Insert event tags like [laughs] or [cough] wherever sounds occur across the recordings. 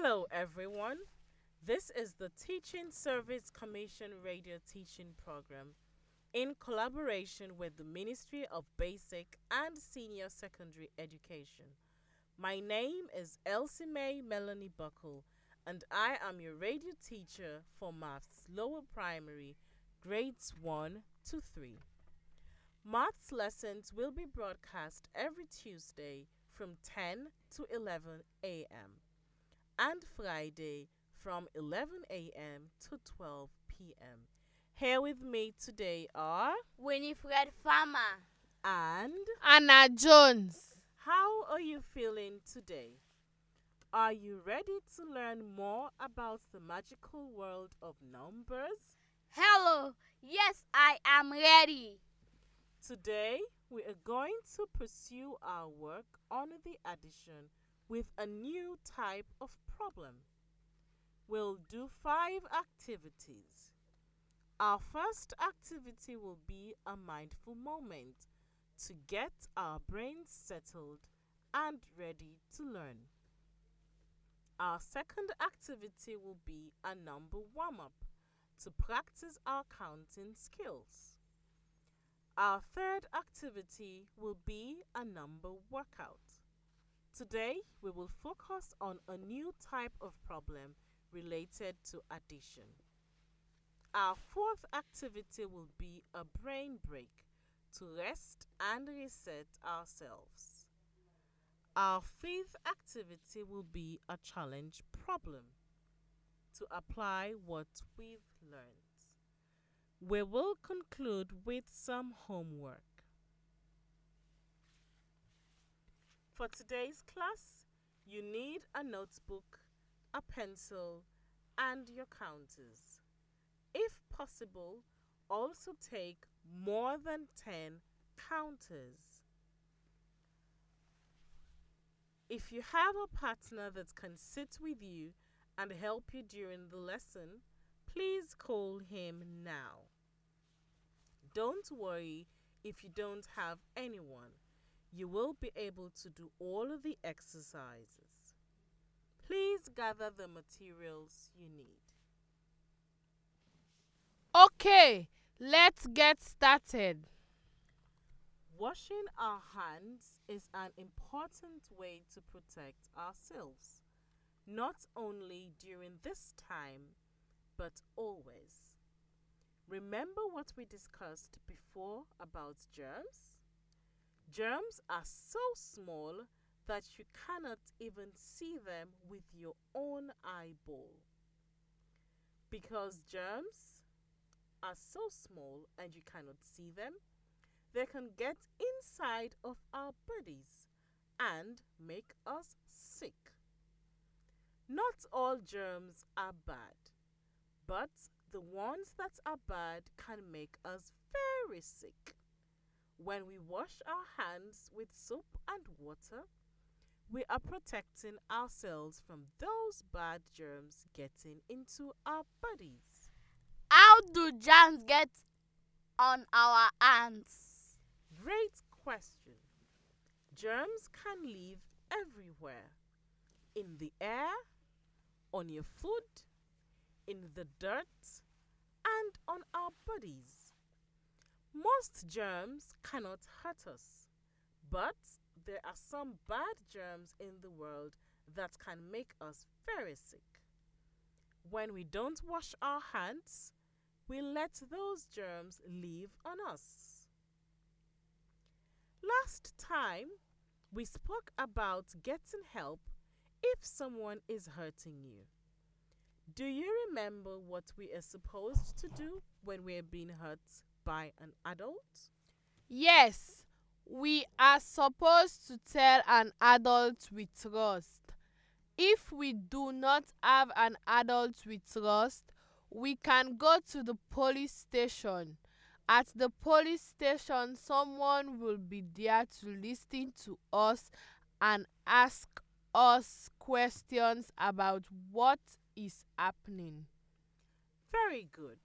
Hello, everyone. This is the Teaching Service Commission radio teaching program in collaboration with the Ministry of Basic and Senior Secondary Education. My name is Elsie May Melanie Buckle, and I am your radio teacher for Maths Lower Primary, grades 1 to 3. Maths lessons will be broadcast every Tuesday from 10 to 11 a.m. and Friday from 11 a.m. to 12 p.m. Here with me today are Winifred Farmer. and Anna Jones. how are you feeling today? Are you ready to learn more about the magical world of numbers? Hello. Yes, I am ready. Today, we are going to pursue our work on the addition with a new type of problem. We'll do five activities. Our first activity will be a mindful moment to get our brains settled and ready to learn. Our second activity will be a number warm up to practice our counting skills. Our third activity will be a number workout. Today, we will focus on a new type of problem related to addition. Our fourth activity will be a brain break to rest and reset ourselves. Our fifth activity will be a challenge problem to apply what we've learned. We will conclude with some homework. For today's class, you need a notebook, a pencil, and your counters. If possible, also take more than 10 counters. If you have a partner that can sit with you and help you during the lesson, please call him now. Don't worry if you don't have anyone. You will be able to do all of the exercises. Please gather the materials you need. Okay, let's get started. Washing our hands is an important way to protect ourselves, not only during this time, but always. Remember what we discussed before about germs? Germs are so small that you cannot even see them with your own eyeball. Because germs are so small and you cannot see them, they can get inside of our bodies and make us sick. Not all germs are bad, but the ones that are bad can make us very sick. When we wash our hands with soap and water, we are protecting ourselves from those bad germs getting into our bodies. How do germs get on our hands? Great question. Germs can live everywhere in the air, on your food, in the dirt, and on our bodies. Most germs cannot hurt us, but there are some bad germs in the world that can make us very sick. When we don't wash our hands, we let those germs live on us. Last time, we spoke about getting help if someone is hurting you. Do you remember what we are supposed to do when we are being hurt by an adult? Yes, we are supposed to tell an adult we trust. If we do not have an adult we trust, we can go to the police station. At the police station, someone will be there to listen to us and ask us questions about what is happening. Very good.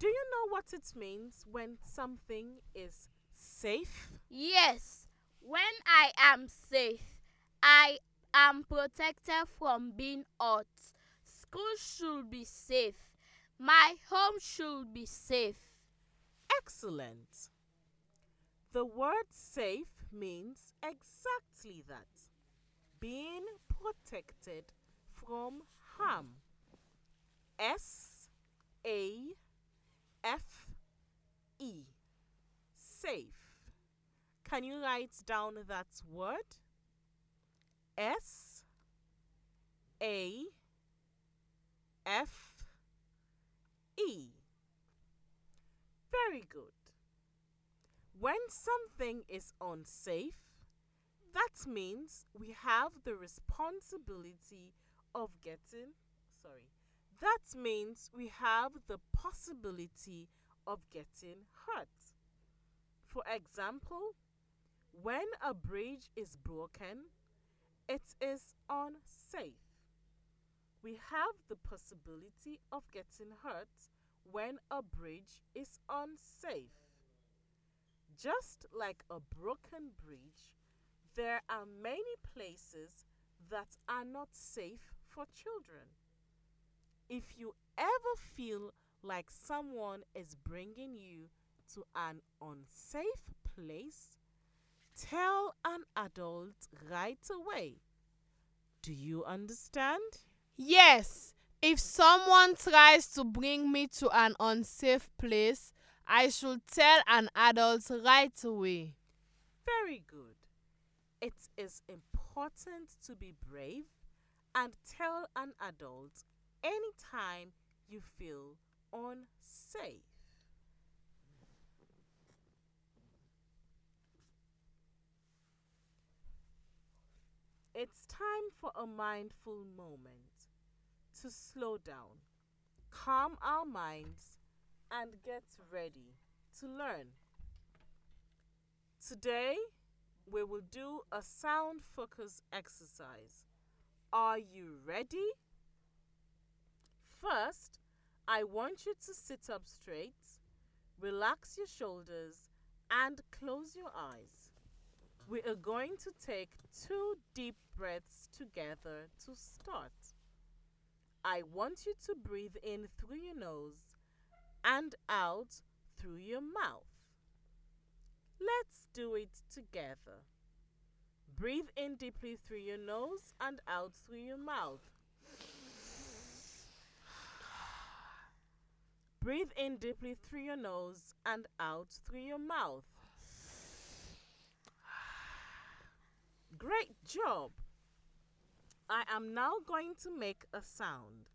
Do you know what it means when something is safe? Yes. When I am safe, I am protected from being hurt. School should be safe. My home should be safe. Excellent. The word safe means exactly that being protected from harm. S A F E. Safe. Can you write down that word? S A F E. Very good. When something is unsafe, that means we have the responsibility of getting, sorry, that means we have the possibility of getting hurt. For example, when a bridge is broken, it is unsafe. We have the possibility of getting hurt when a bridge is unsafe. Just like a broken bridge, there are many places that are not safe for children. If you ever feel like someone is bringing you to an unsafe place, tell an adult right away. Do you understand? Yes, if someone tries to bring me to an unsafe place, I should tell an adult right away. Very good. It is important to be brave and tell an adult anytime you feel unsafe. It's time for a mindful moment to slow down, calm our minds, and get ready to learn. Today, we will do a sound focus exercise. Are you ready? First, I want you to sit up straight, relax your shoulders, and close your eyes. We are going to take two deep breaths together to start. I want you to breathe in through your nose and out through your mouth. Let's do it together. Breathe in deeply through your nose and out through your mouth. Breathe in deeply through your nose and out through your mouth. [sighs] Great job! I am now going to make a sound.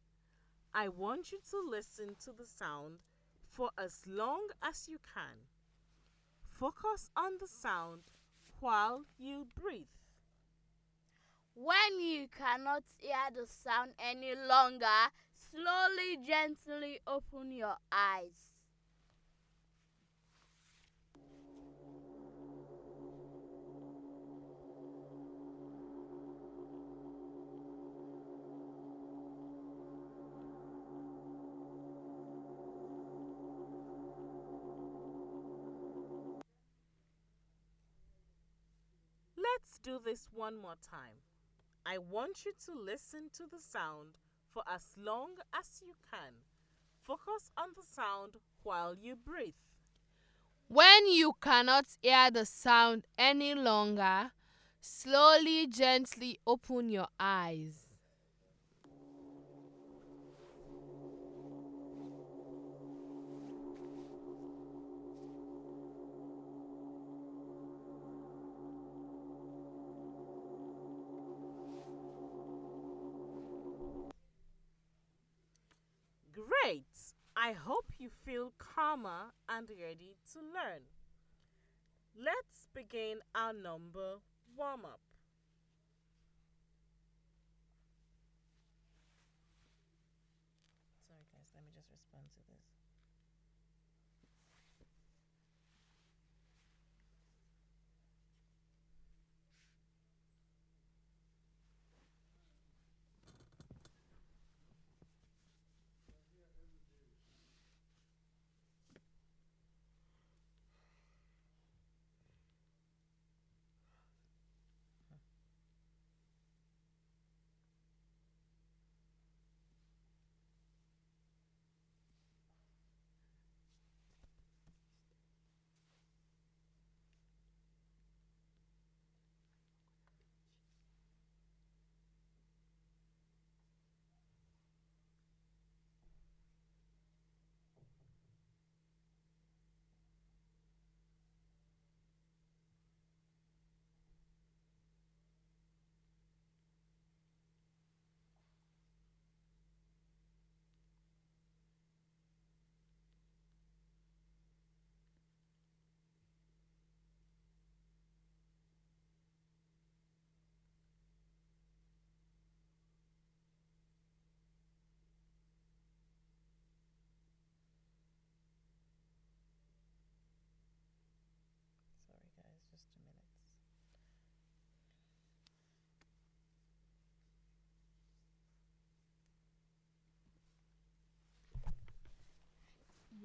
I want you to listen to the sound for as long as you can. Focus on the sound while you breathe. When you cannot hear the sound any longer, slowly, gently open your eyes. Let's do this one more time. I want you to listen to the sound for as long as you can. Focus on the sound while you breathe. When you cannot hear the sound any longer, slowly, gently open your eyes. I hope you feel calmer and ready to learn. Let's begin our number warm up.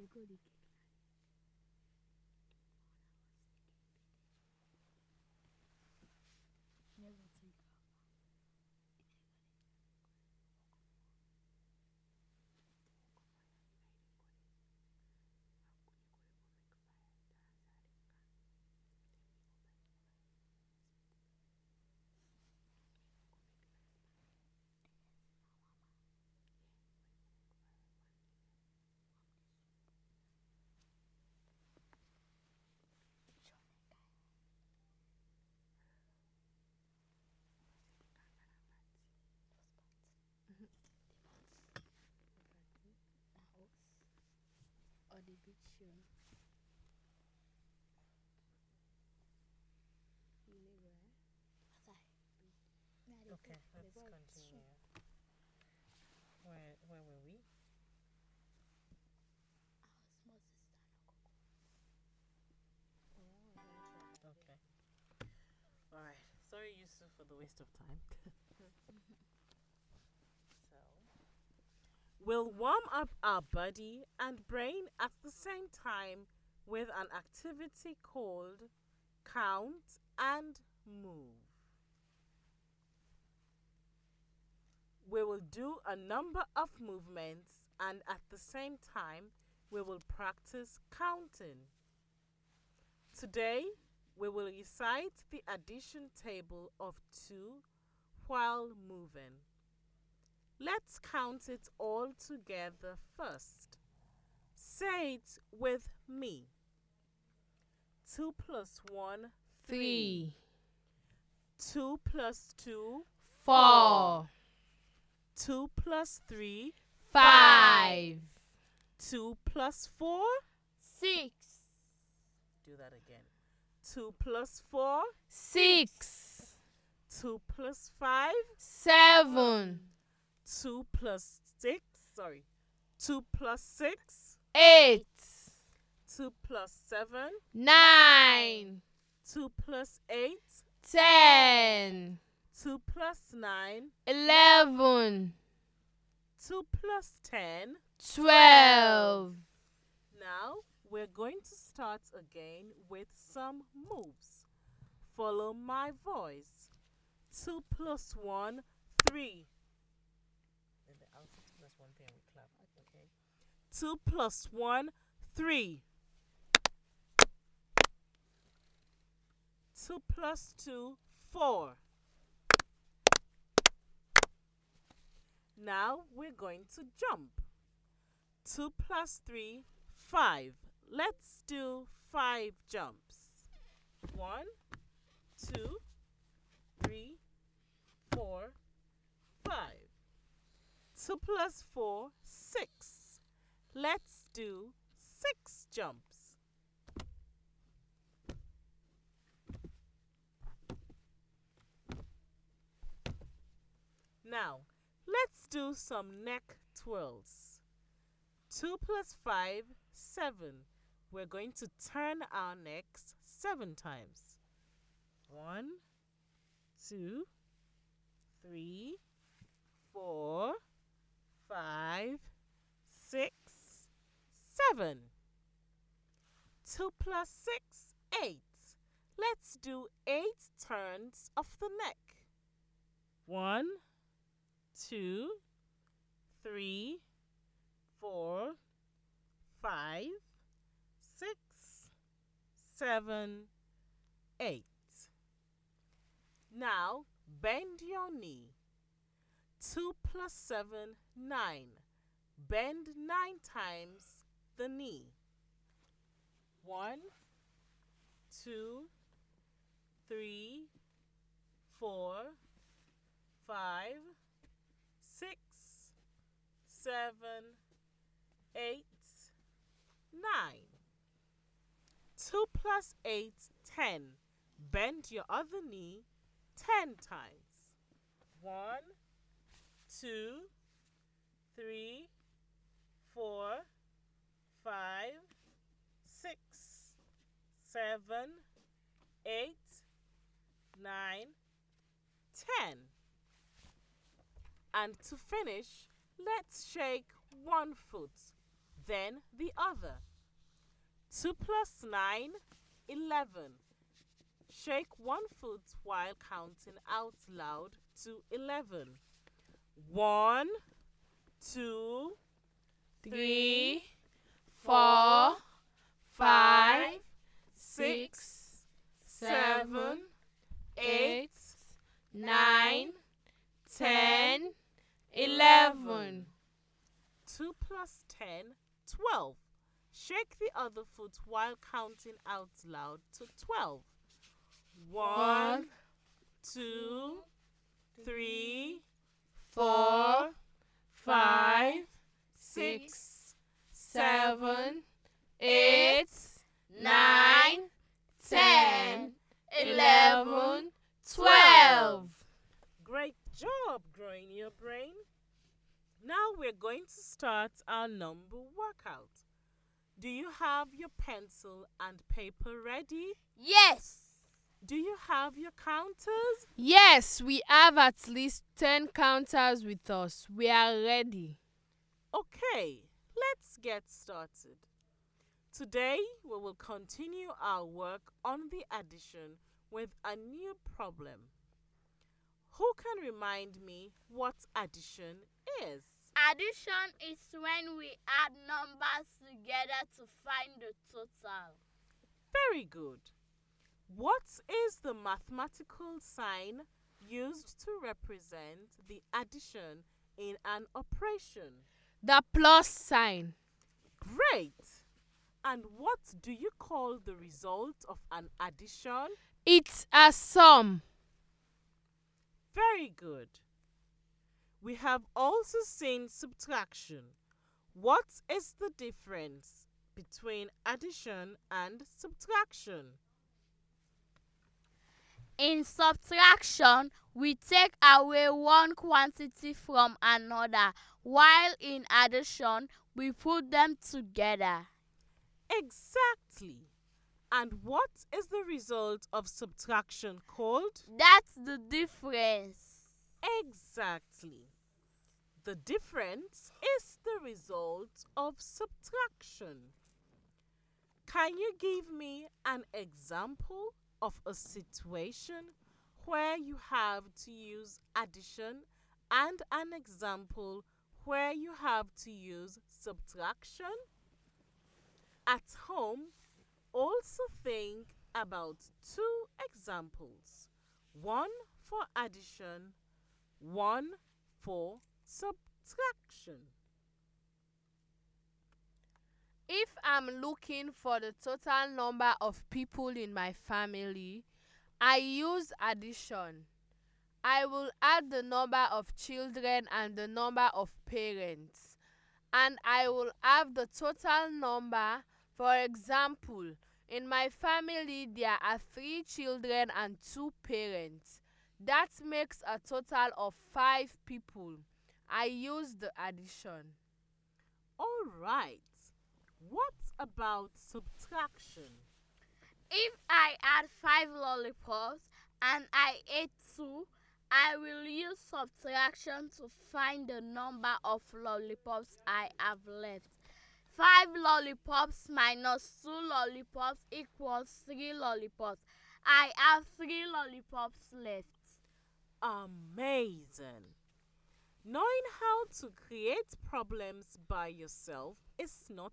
Nicolas the big show. Okay, let's continue. Where where were we? Okay. All right. Sorry, Yusuf, for the waste of time. [laughs] so, we'll warm up our body and brain at the same time with an activity called Count and Move. We will do a number of movements and at the same time we will practice counting. Today, we will recite the addition table of 2 while moving. Let's count it all together first. Say it with me. 2 plus 1, Three, 2 plus 2, four, 2 plus 3, five, 2 plus 4. Six. Do that again. 2 plus 4, six, 2 plus 5, seven, 2 plus 6, sorry, 2 plus 6, eight, 2 plus 7, nine, 2 plus 8, ten, 2 plus 9, eleven, 2 plus 10. twelve. Now we're going to start again with some moves. Follow my voice. 2 plus 1, 3. And the I'll say 2 plus 1 thing we clap, okay? 2 plus 1, 3. 2 plus 2, 4. Now we're going to jump. 2 plus 3, 5. Let's do 5 jumps. One, two, three, four, five. 2 plus 4, 6. Let's do 6 jumps. Now, let's do some neck twirls. 2 plus 5, 7. We're going to turn our necks 7 times. One, two, three, four, five, six, seven. 2 plus 6, 8. Let's do 8 turns of the neck. One, two, three, four, five, six, seven, eight. Now bend your knee. Two plus seven, nine. Bend nine times the knee. One, two, three, four, five, six, seven, eight, nine. Two plus eight, ten. Bend your other knee ten times. One, two, three, four, five, six, seven, eight, nine, ten. And to finish, let's shake one foot. then the other. 2 plus 9, 11. Shake one foot while counting out loud to 11. 1, 2, three, four, five, six, seven, eight, nine, ten, eleven. 2 plus 10, 12. Shake the other foot while counting out loud to 12. One, two, three, four, five, six, seven, eight, nine, ten, eleven, twelve. Great job growing your brain. Now we're going to start our number workout. Do you have your pencil and paper ready? Yes. Do you have your counters? Yes, we have at least 10 counters with us. We are ready. Okay, let's get started. Today we will continue our work on the addition with a new problem. Who can remind me what addition is? Addition is when we add numbers together to find the total. Very good. What is the mathematical sign used to represent the addition in an operation? The plus sign. Great! And what do you call the result of an addition? It's a sum. Very good. We have also seen subtraction. What is the difference between addition and subtraction? In subtraction, we take away one quantity from another, while in addition, we put them together. Exactly. And what is the result of subtraction called? That's the difference. Exactly. The difference is the result of subtraction. Can you give me an example of a situation where you have to use addition and an example where you have to use subtraction? At home, also think about two examples one for addition, one for subtraction. If I'm looking for the total number of people in my family, I use addition. I will add the number of children and the number of parents, and I will have the total number. For example, in my family, there are three children and two parents. That makes a total of five people. I use the addition. All right. What about subtraction? If I add 5 lollipops and I ate 2, I will use subtraction to find the number of lollipops I have left. 5 lollipops minus 2 lollipops equals 3 lollipops. I have 3 lollipops left. Amazing. Knowing how to create problems by yourself is not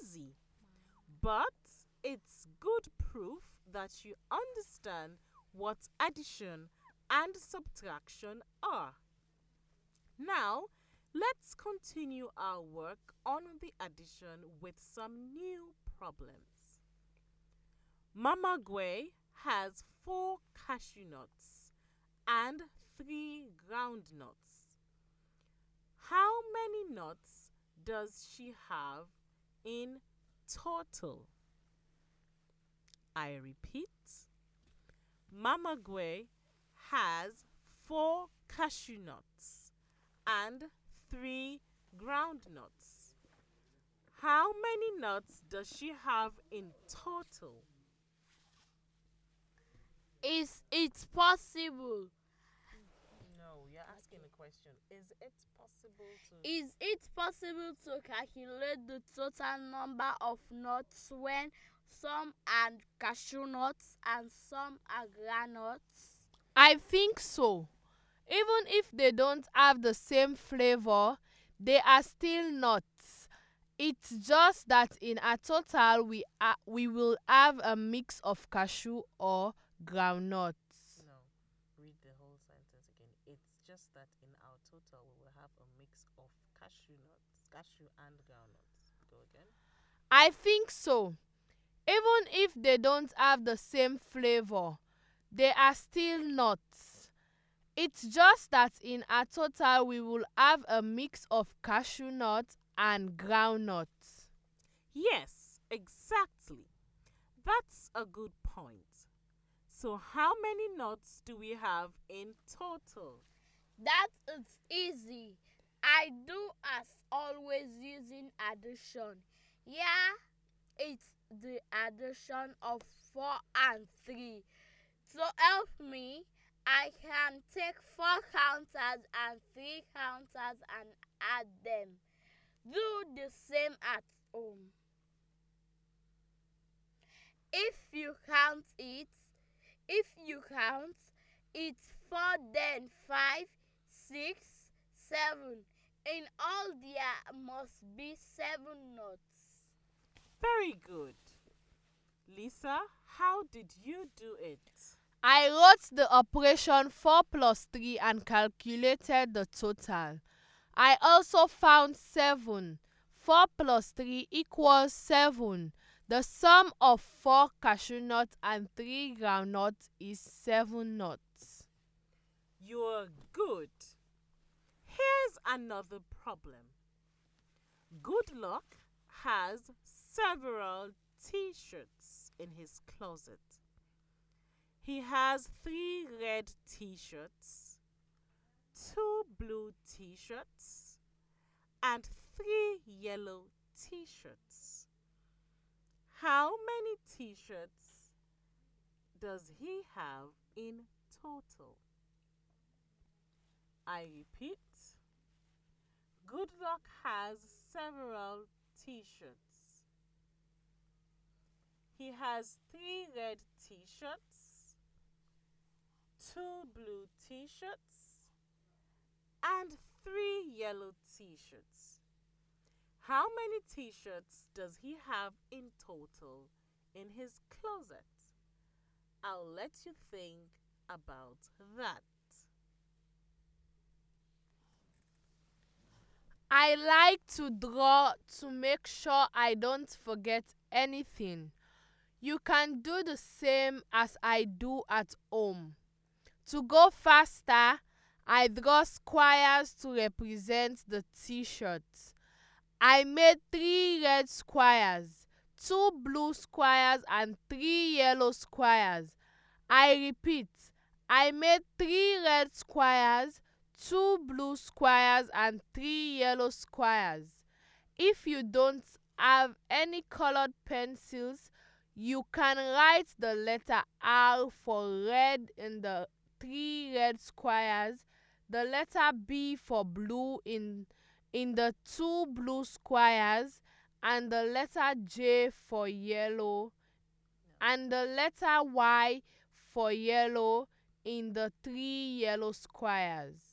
easy, but it's good proof that you understand what addition and subtraction are. Now, let's continue our work on the addition with some new problems. Mama Gwe has four cashew nuts and three ground nuts. How many nuts does she have in total? I repeat, Mama Gwe has four cashew nuts and three ground nuts. How many nuts does she have in total? Is it possible? No, you you're asking a question. Is it possible to Is it possible to calculate the total number of nuts when some are cashew nuts and some are groundnuts? I think so. Even if they don't have the same flavor, they are still nuts. It's just that in a total we are, we will have a mix of cashew or groundnuts. No, read the whole sentence again. It's just that in our total we will have a mix of cashew nuts, cashew and groundnuts. Go again. I think so. Even if they don't have the same flavor, they are still nuts. It's just that in a total we will have a mix of cashew nuts and groundnuts. Yes, exactly. That's a good point. So, how many nuts do we have in total? That is easy. I do as always using addition. Yeah, it's the addition of 4 and 3. To help me, I can take 4 counters and 3 counters and add them. Do the same at home. If you count it, if you count, it's 4 then 5, 6, 7. In all there must be 7 nuts. Very good. Lisa, how did you do it? I wrote the operation 4 plus 3 and calculated the total. I also found 7. 4 plus 3 equals 7. The sum of 4 cashew nuts and 3 groundnuts is 7 nuts. You're good. Here's another problem. Goodluck has several t shirts in his closet. He has three red t shirts, two blue t shirts, and three yellow t shirts. How many t shirts does he have in total? I repeat, Good Luck has several t shirts. He has three red t shirts, two blue t shirts, and three yellow t shirts. How many t shirts does he have in total in his closet? I'll let you think about that. I like to draw to make sure I don't forget anything. You can do the same as I do at home. To go faster, I draw squares to represent the t-shirts. I made three red squares, two blue squares and three yellow squares. I repeat, I made three red squares, two blue squares and three yellow squares. If you don't have any colored pencils, you can write the letter R for red in the three red squares, the letter B for blue in in the two blue squares, and the letter J for yellow, and the letter Y for yellow in the three yellow squares.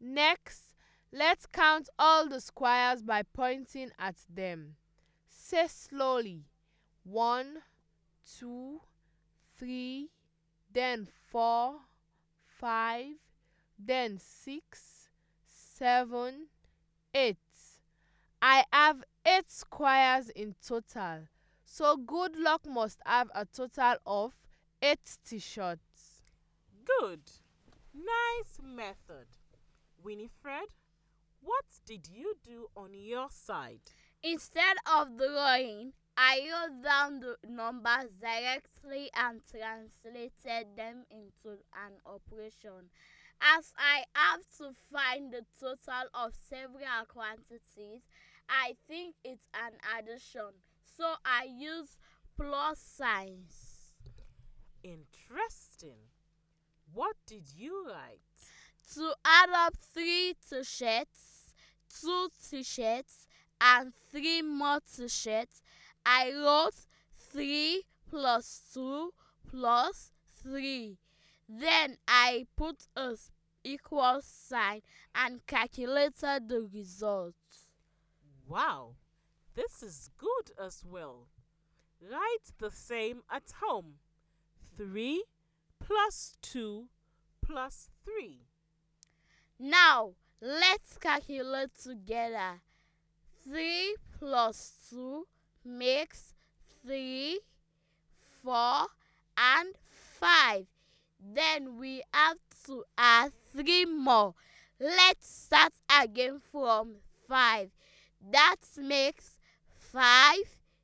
Next, let's count all the squares by pointing at them. Say slowly one, two, three, then four, five, then six, seven, eight. I have eight squares in total, so good luck must have a total of eight t-shirts. Good. Nice method. Winifred, what did you do on your side? Instead of drawing, I wrote down the numbers directly and translated them into an operation. As I have to find the total of several quantities, I think it's an addition, so I use plus signs. Interesting. What did you write? To add up three t-shirts, two t-shirts, and three more t-shirts, I wrote 3 plus 2 plus 3. Then I put a equal sign and calculated the result. Wow, this is good as well. Write the same at home. 3 plus 2 plus 3. Now, let's calculate together. 3 plus 2 makes 3, 4, and 5. Then we have to add 3 more. Let's start again from 5. That makes 5,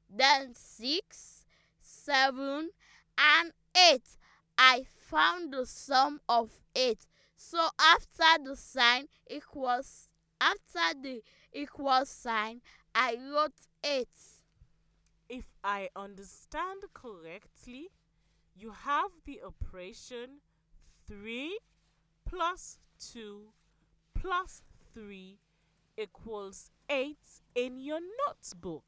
then 6, 7, and 8. I found the sum of 8. So after the sign equals after the equal sign, I wrote 8. If I understand correctly, you have the operation 3 plus 2 plus 3 equals 8 in your notebook.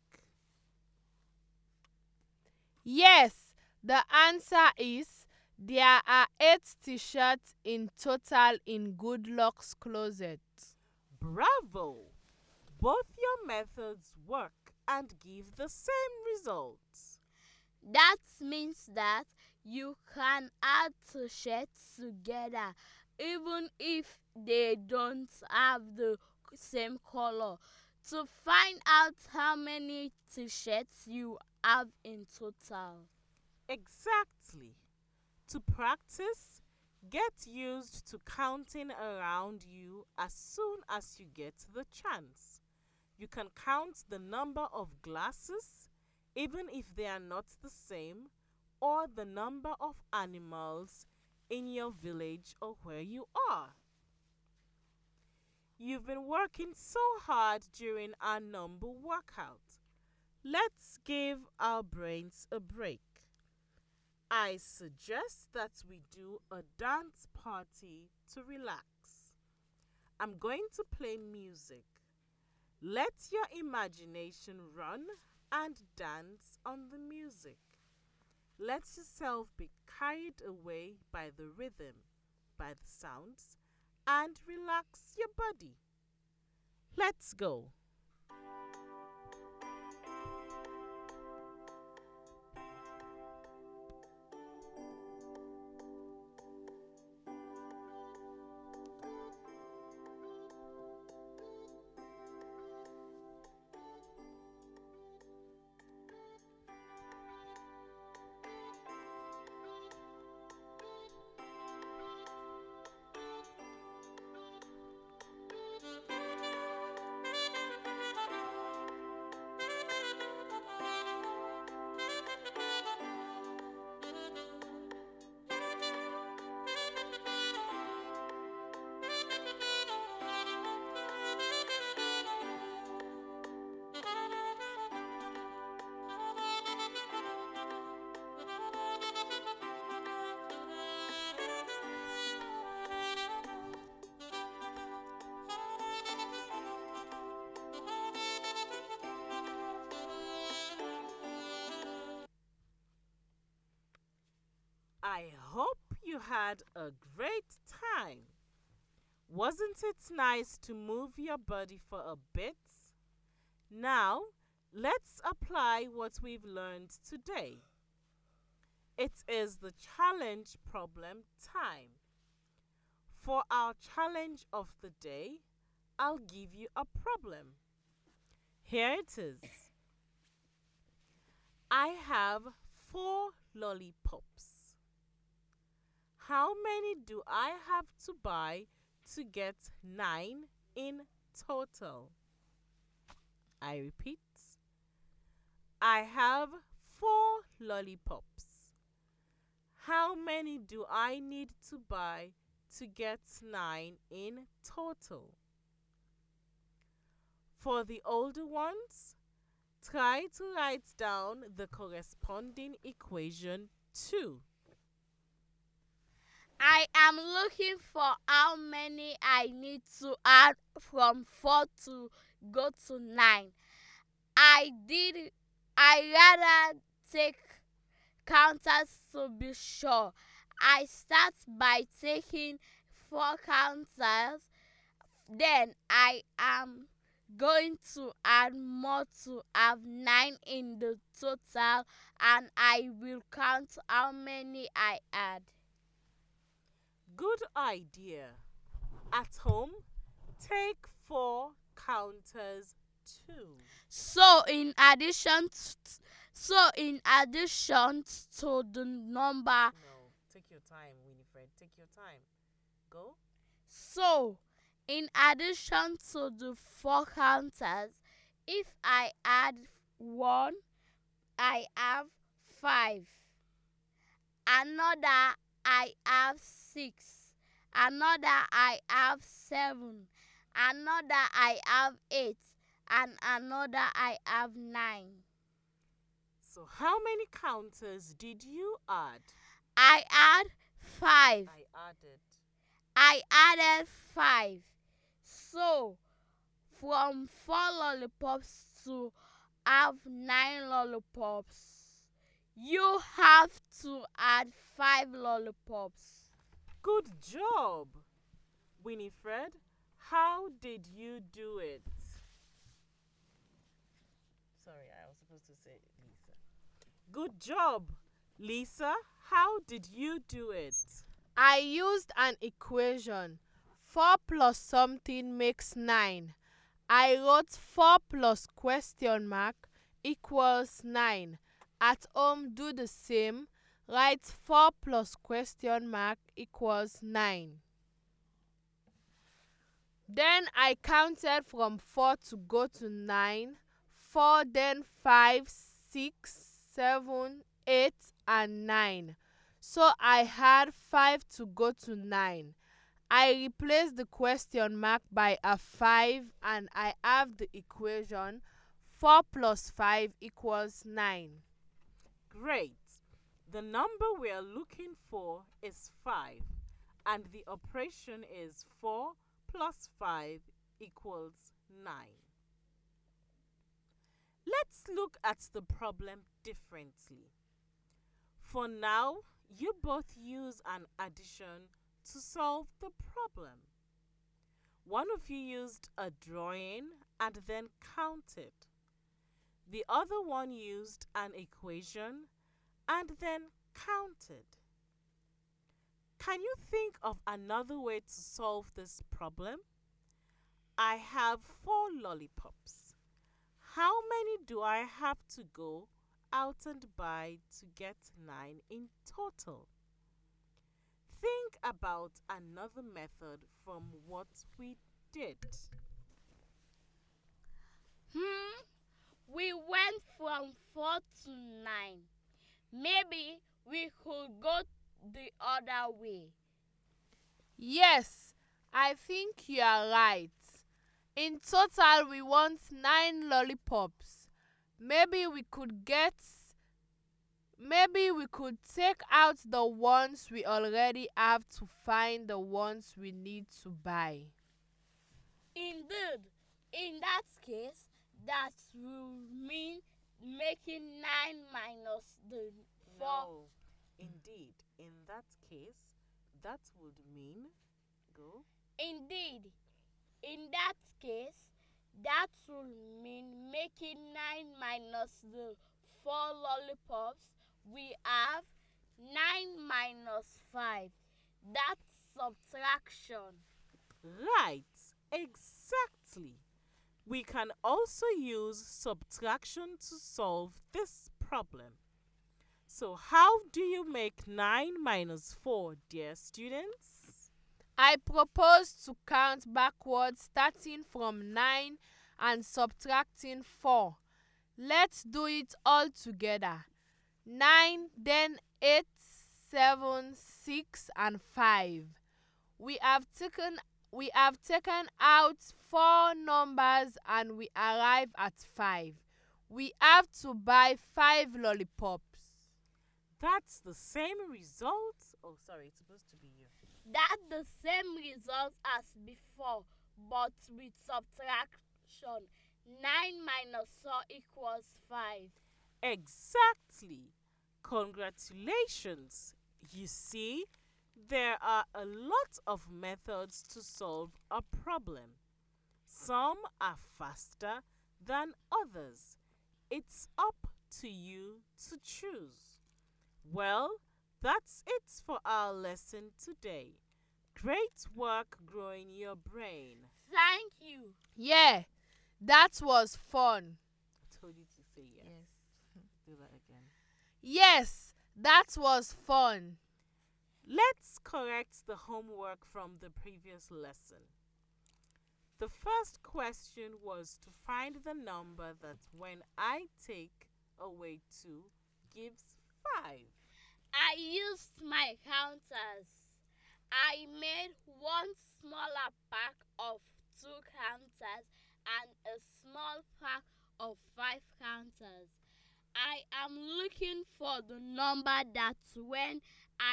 Yes, the answer is there are 8 t-shirts in total in Goodluck's closet. Bravo! Both your methods work and give the same results. That means that you can add t-shirts together even if they don't have the same color to find out how many t-shirts you have in total. Exactly. To practice, get used to counting around you as soon as you get the chance. You can count the number of glasses, even if they are not the same, or the number of animals in your village or where you are. You've been working so hard during our number workout. Let's give our brains a break. I suggest that we do a dance party to relax. I'm going to play music. Let your imagination run and dance on the music. Let yourself be carried away by the rhythm, by the sounds, and relax your body. Let's go. I hope you had a great time. Wasn't it nice to move your body for a bit? Now, let's apply what we've learned today. It is the challenge problem time. For our challenge of the day, I'll give you a problem. Here it is. I have four lollipops. How many do I have to buy to get nine in total? I repeat. I have four lollipops. How many do I need to buy to get nine in total? For the older ones, try to write down the corresponding equation too. I am looking for how many I need to add from 4 to go to 9. I did I rather take counters to be sure. I start by taking 4 counters then I am going to add more to have 9 in the total and I will count how many I add. Good idea. At home, take four counters too. So in addition t- so in addition to the number No, take your time, Winifred. Take your time. Go. so in addition to the four counters if I add 1 I have 5 another I have 6 another I have 7 another I have 8 and another I have 9 So, how many counters did you add? I add 5 I added. I added 5 so from 4 lollipops to have 9 lollipops you have to add 5 lollipops Good job. Winifred, how did you do it? Sorry, I was supposed to say Lisa. Good job. Lisa, how did you do it? I used an equation. 4 plus something makes 9. I wrote 4 plus question mark equals 9. At home do the same. Write 4 plus question mark equals 9. Then I counted from 4 to go to 9. 4 then 5, 6, 7, 8 and 9. So I had 5 to go to 9. I replaced the question mark by a 5 and I have the equation 4 plus 5 equals 9. Great. The number we are looking for is 5, and the operation is 4 plus 5 equals 9. Let's look at the problem differently. For now, you both use an addition to solve the problem. One of you used a drawing and then counted. The other one used an equation and then counted. Can you think of another way to solve this problem? I have four lollipops. How many do I have to go out and buy to get nine in total? Think about another method from what we did. Hmm we went from 4 to 9 maybe we could go the other way Yes, I think you are right. In total, we want 9 lollipops. Maybe we could get. Maybe we could take out the ones we already have to find the ones we need to buy. indeed in that case that will mean making 9 minus the 4 No, indeed, in that case, that would mean go. Indeed, in that case, that will mean making 9 minus the 4 lollipops. We have 9 minus 5. That's subtraction. Right, exactly. We can also use subtraction to solve this problem. So, how do you make 9 minus 4, dear students? I propose to count backwards starting from 9 and subtracting 4. Let's do it all together. 9, then 8, 7, 6 and 5. We have taken we have taken out 4 numbers and we arrive at 5. We have to buy 5 lollipops. That's the same result. Oh, sorry, it's supposed to be you. that the same result as before but with subtraction 9 minus 4 equals 5. Exactly. Congratulations. You see, there are a lot of methods to solve a problem. Some are faster than others. It's up to you to choose. Well, that's it for our lesson today. Great work growing your brain. Thank you. Yeah, that was fun. I told you to say yes. Do that again. Yes, that was fun. Let's correct the homework from the previous lesson. The first question was to find the number that when I take away 2 gives 5. I used my counters. I made one smaller pack of two counters and a small pack of five counters. I am looking for the number that when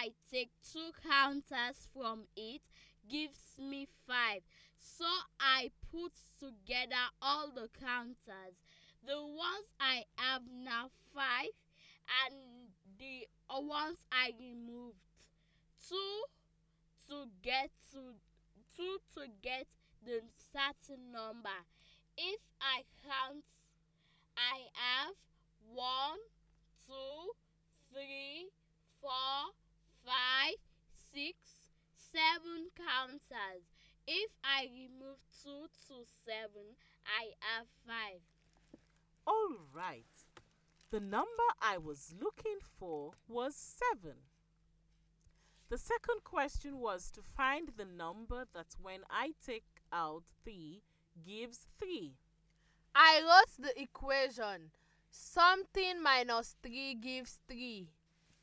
I take two counters from it gives me five. So I put together all the counters. The ones I have now five and the ones I removed. Two to get to two to get the certain number. If I count, I have one, two, three, four, five, six, seven counters. If I remove two to seven, I have five. All right. The number I was looking for was 7. The second question was to find the number that when I take out 3 gives 3. I wrote the equation. Something minus 3 gives 3.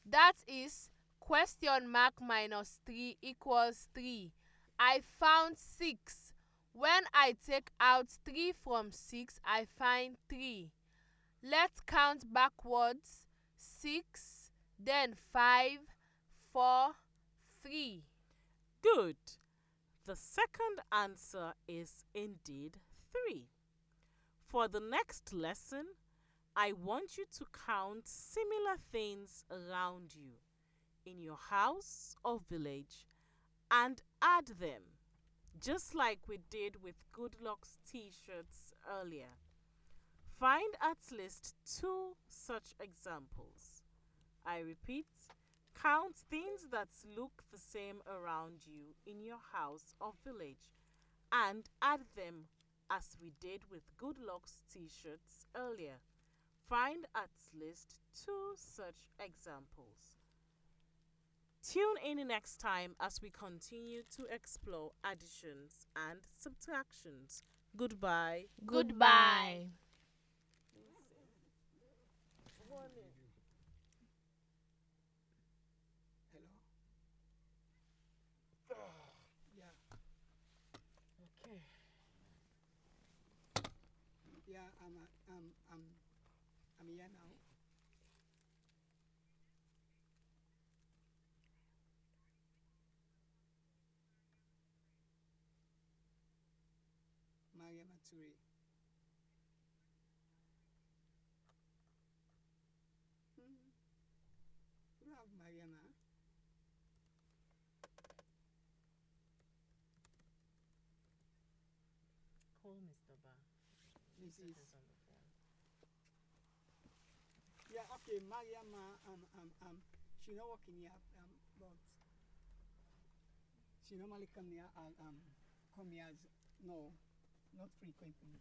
That is question mark minus 3 equals 3. I found 6. When I take out 3 from 6, I find 3. Let's count backwards. 6, then 5, 4, 3. Good. The second answer is indeed 3. For the next lesson, I want you to count similar things around you in your house or village and add them, just like we did with Goodluck's t shirts earlier. Find at least two such examples. I repeat, count things that look the same around you in your house or village and add them as we did with Goodluck's t shirts earlier. Find at least two such examples. Tune in next time as we continue to explore additions and subtractions. Goodbye. Goodbye. Hello? yeah. Okay. Yeah, I'm, uh, I'm, I'm, I'm here now. Toure. Hmm. Have Mariama. Call Mr. Ba. Is on the phone. Yeah, okay, Mariama, um, um, um, she not working here, um, but she normally come here, and, um, come here as, no, not frequently.